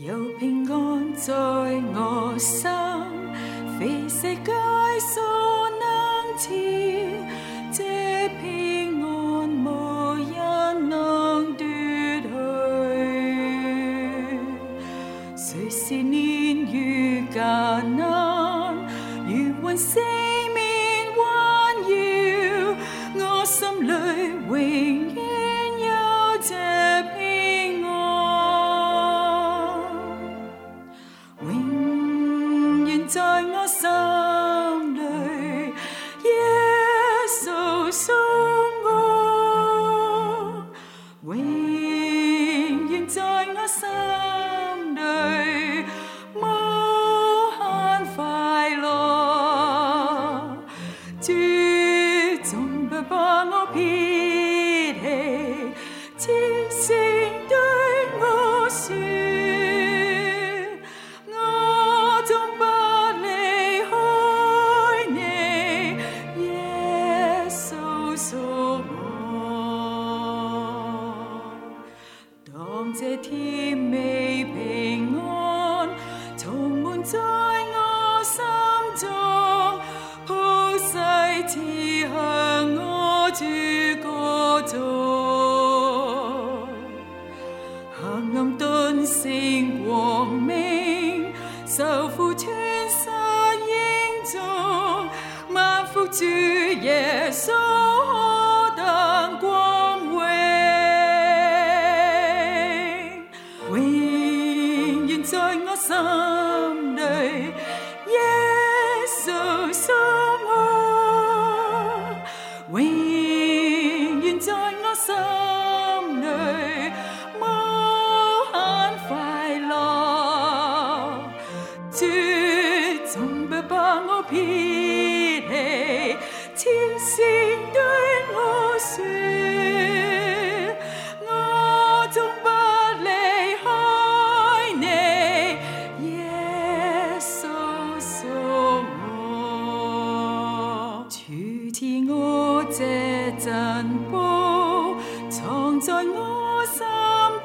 有平安在我心，非世界所能辞，这片安无人能夺去。谁是年如隔难，如云四面环绕，我心里永远。在我心里，耶穌屬我，永遠在我心裏，無限快樂。主，總不把我撇。天未平安重满在我心中铺世自向我住歌中黑暗顿成光明受负穿山英中万福主耶稣。knowing that someday, yes, so somehow, we in time or someday, more and lo, chứ không bao 藏在我心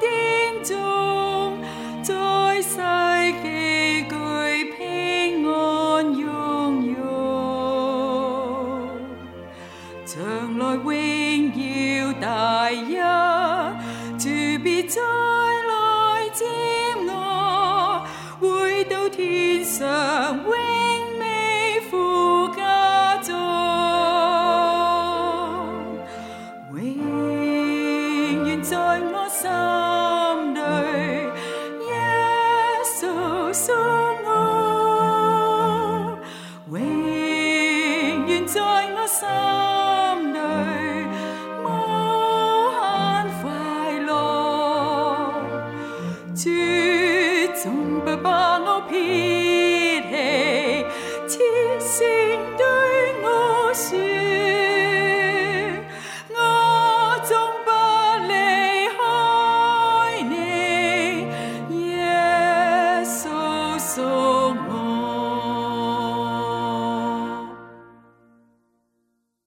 田中，在世几句平安拥有，长来永耀大一，诀别再来接我，回到天上。在我心裏，耶穌屬我，永遠在我心。主，總不把我撇。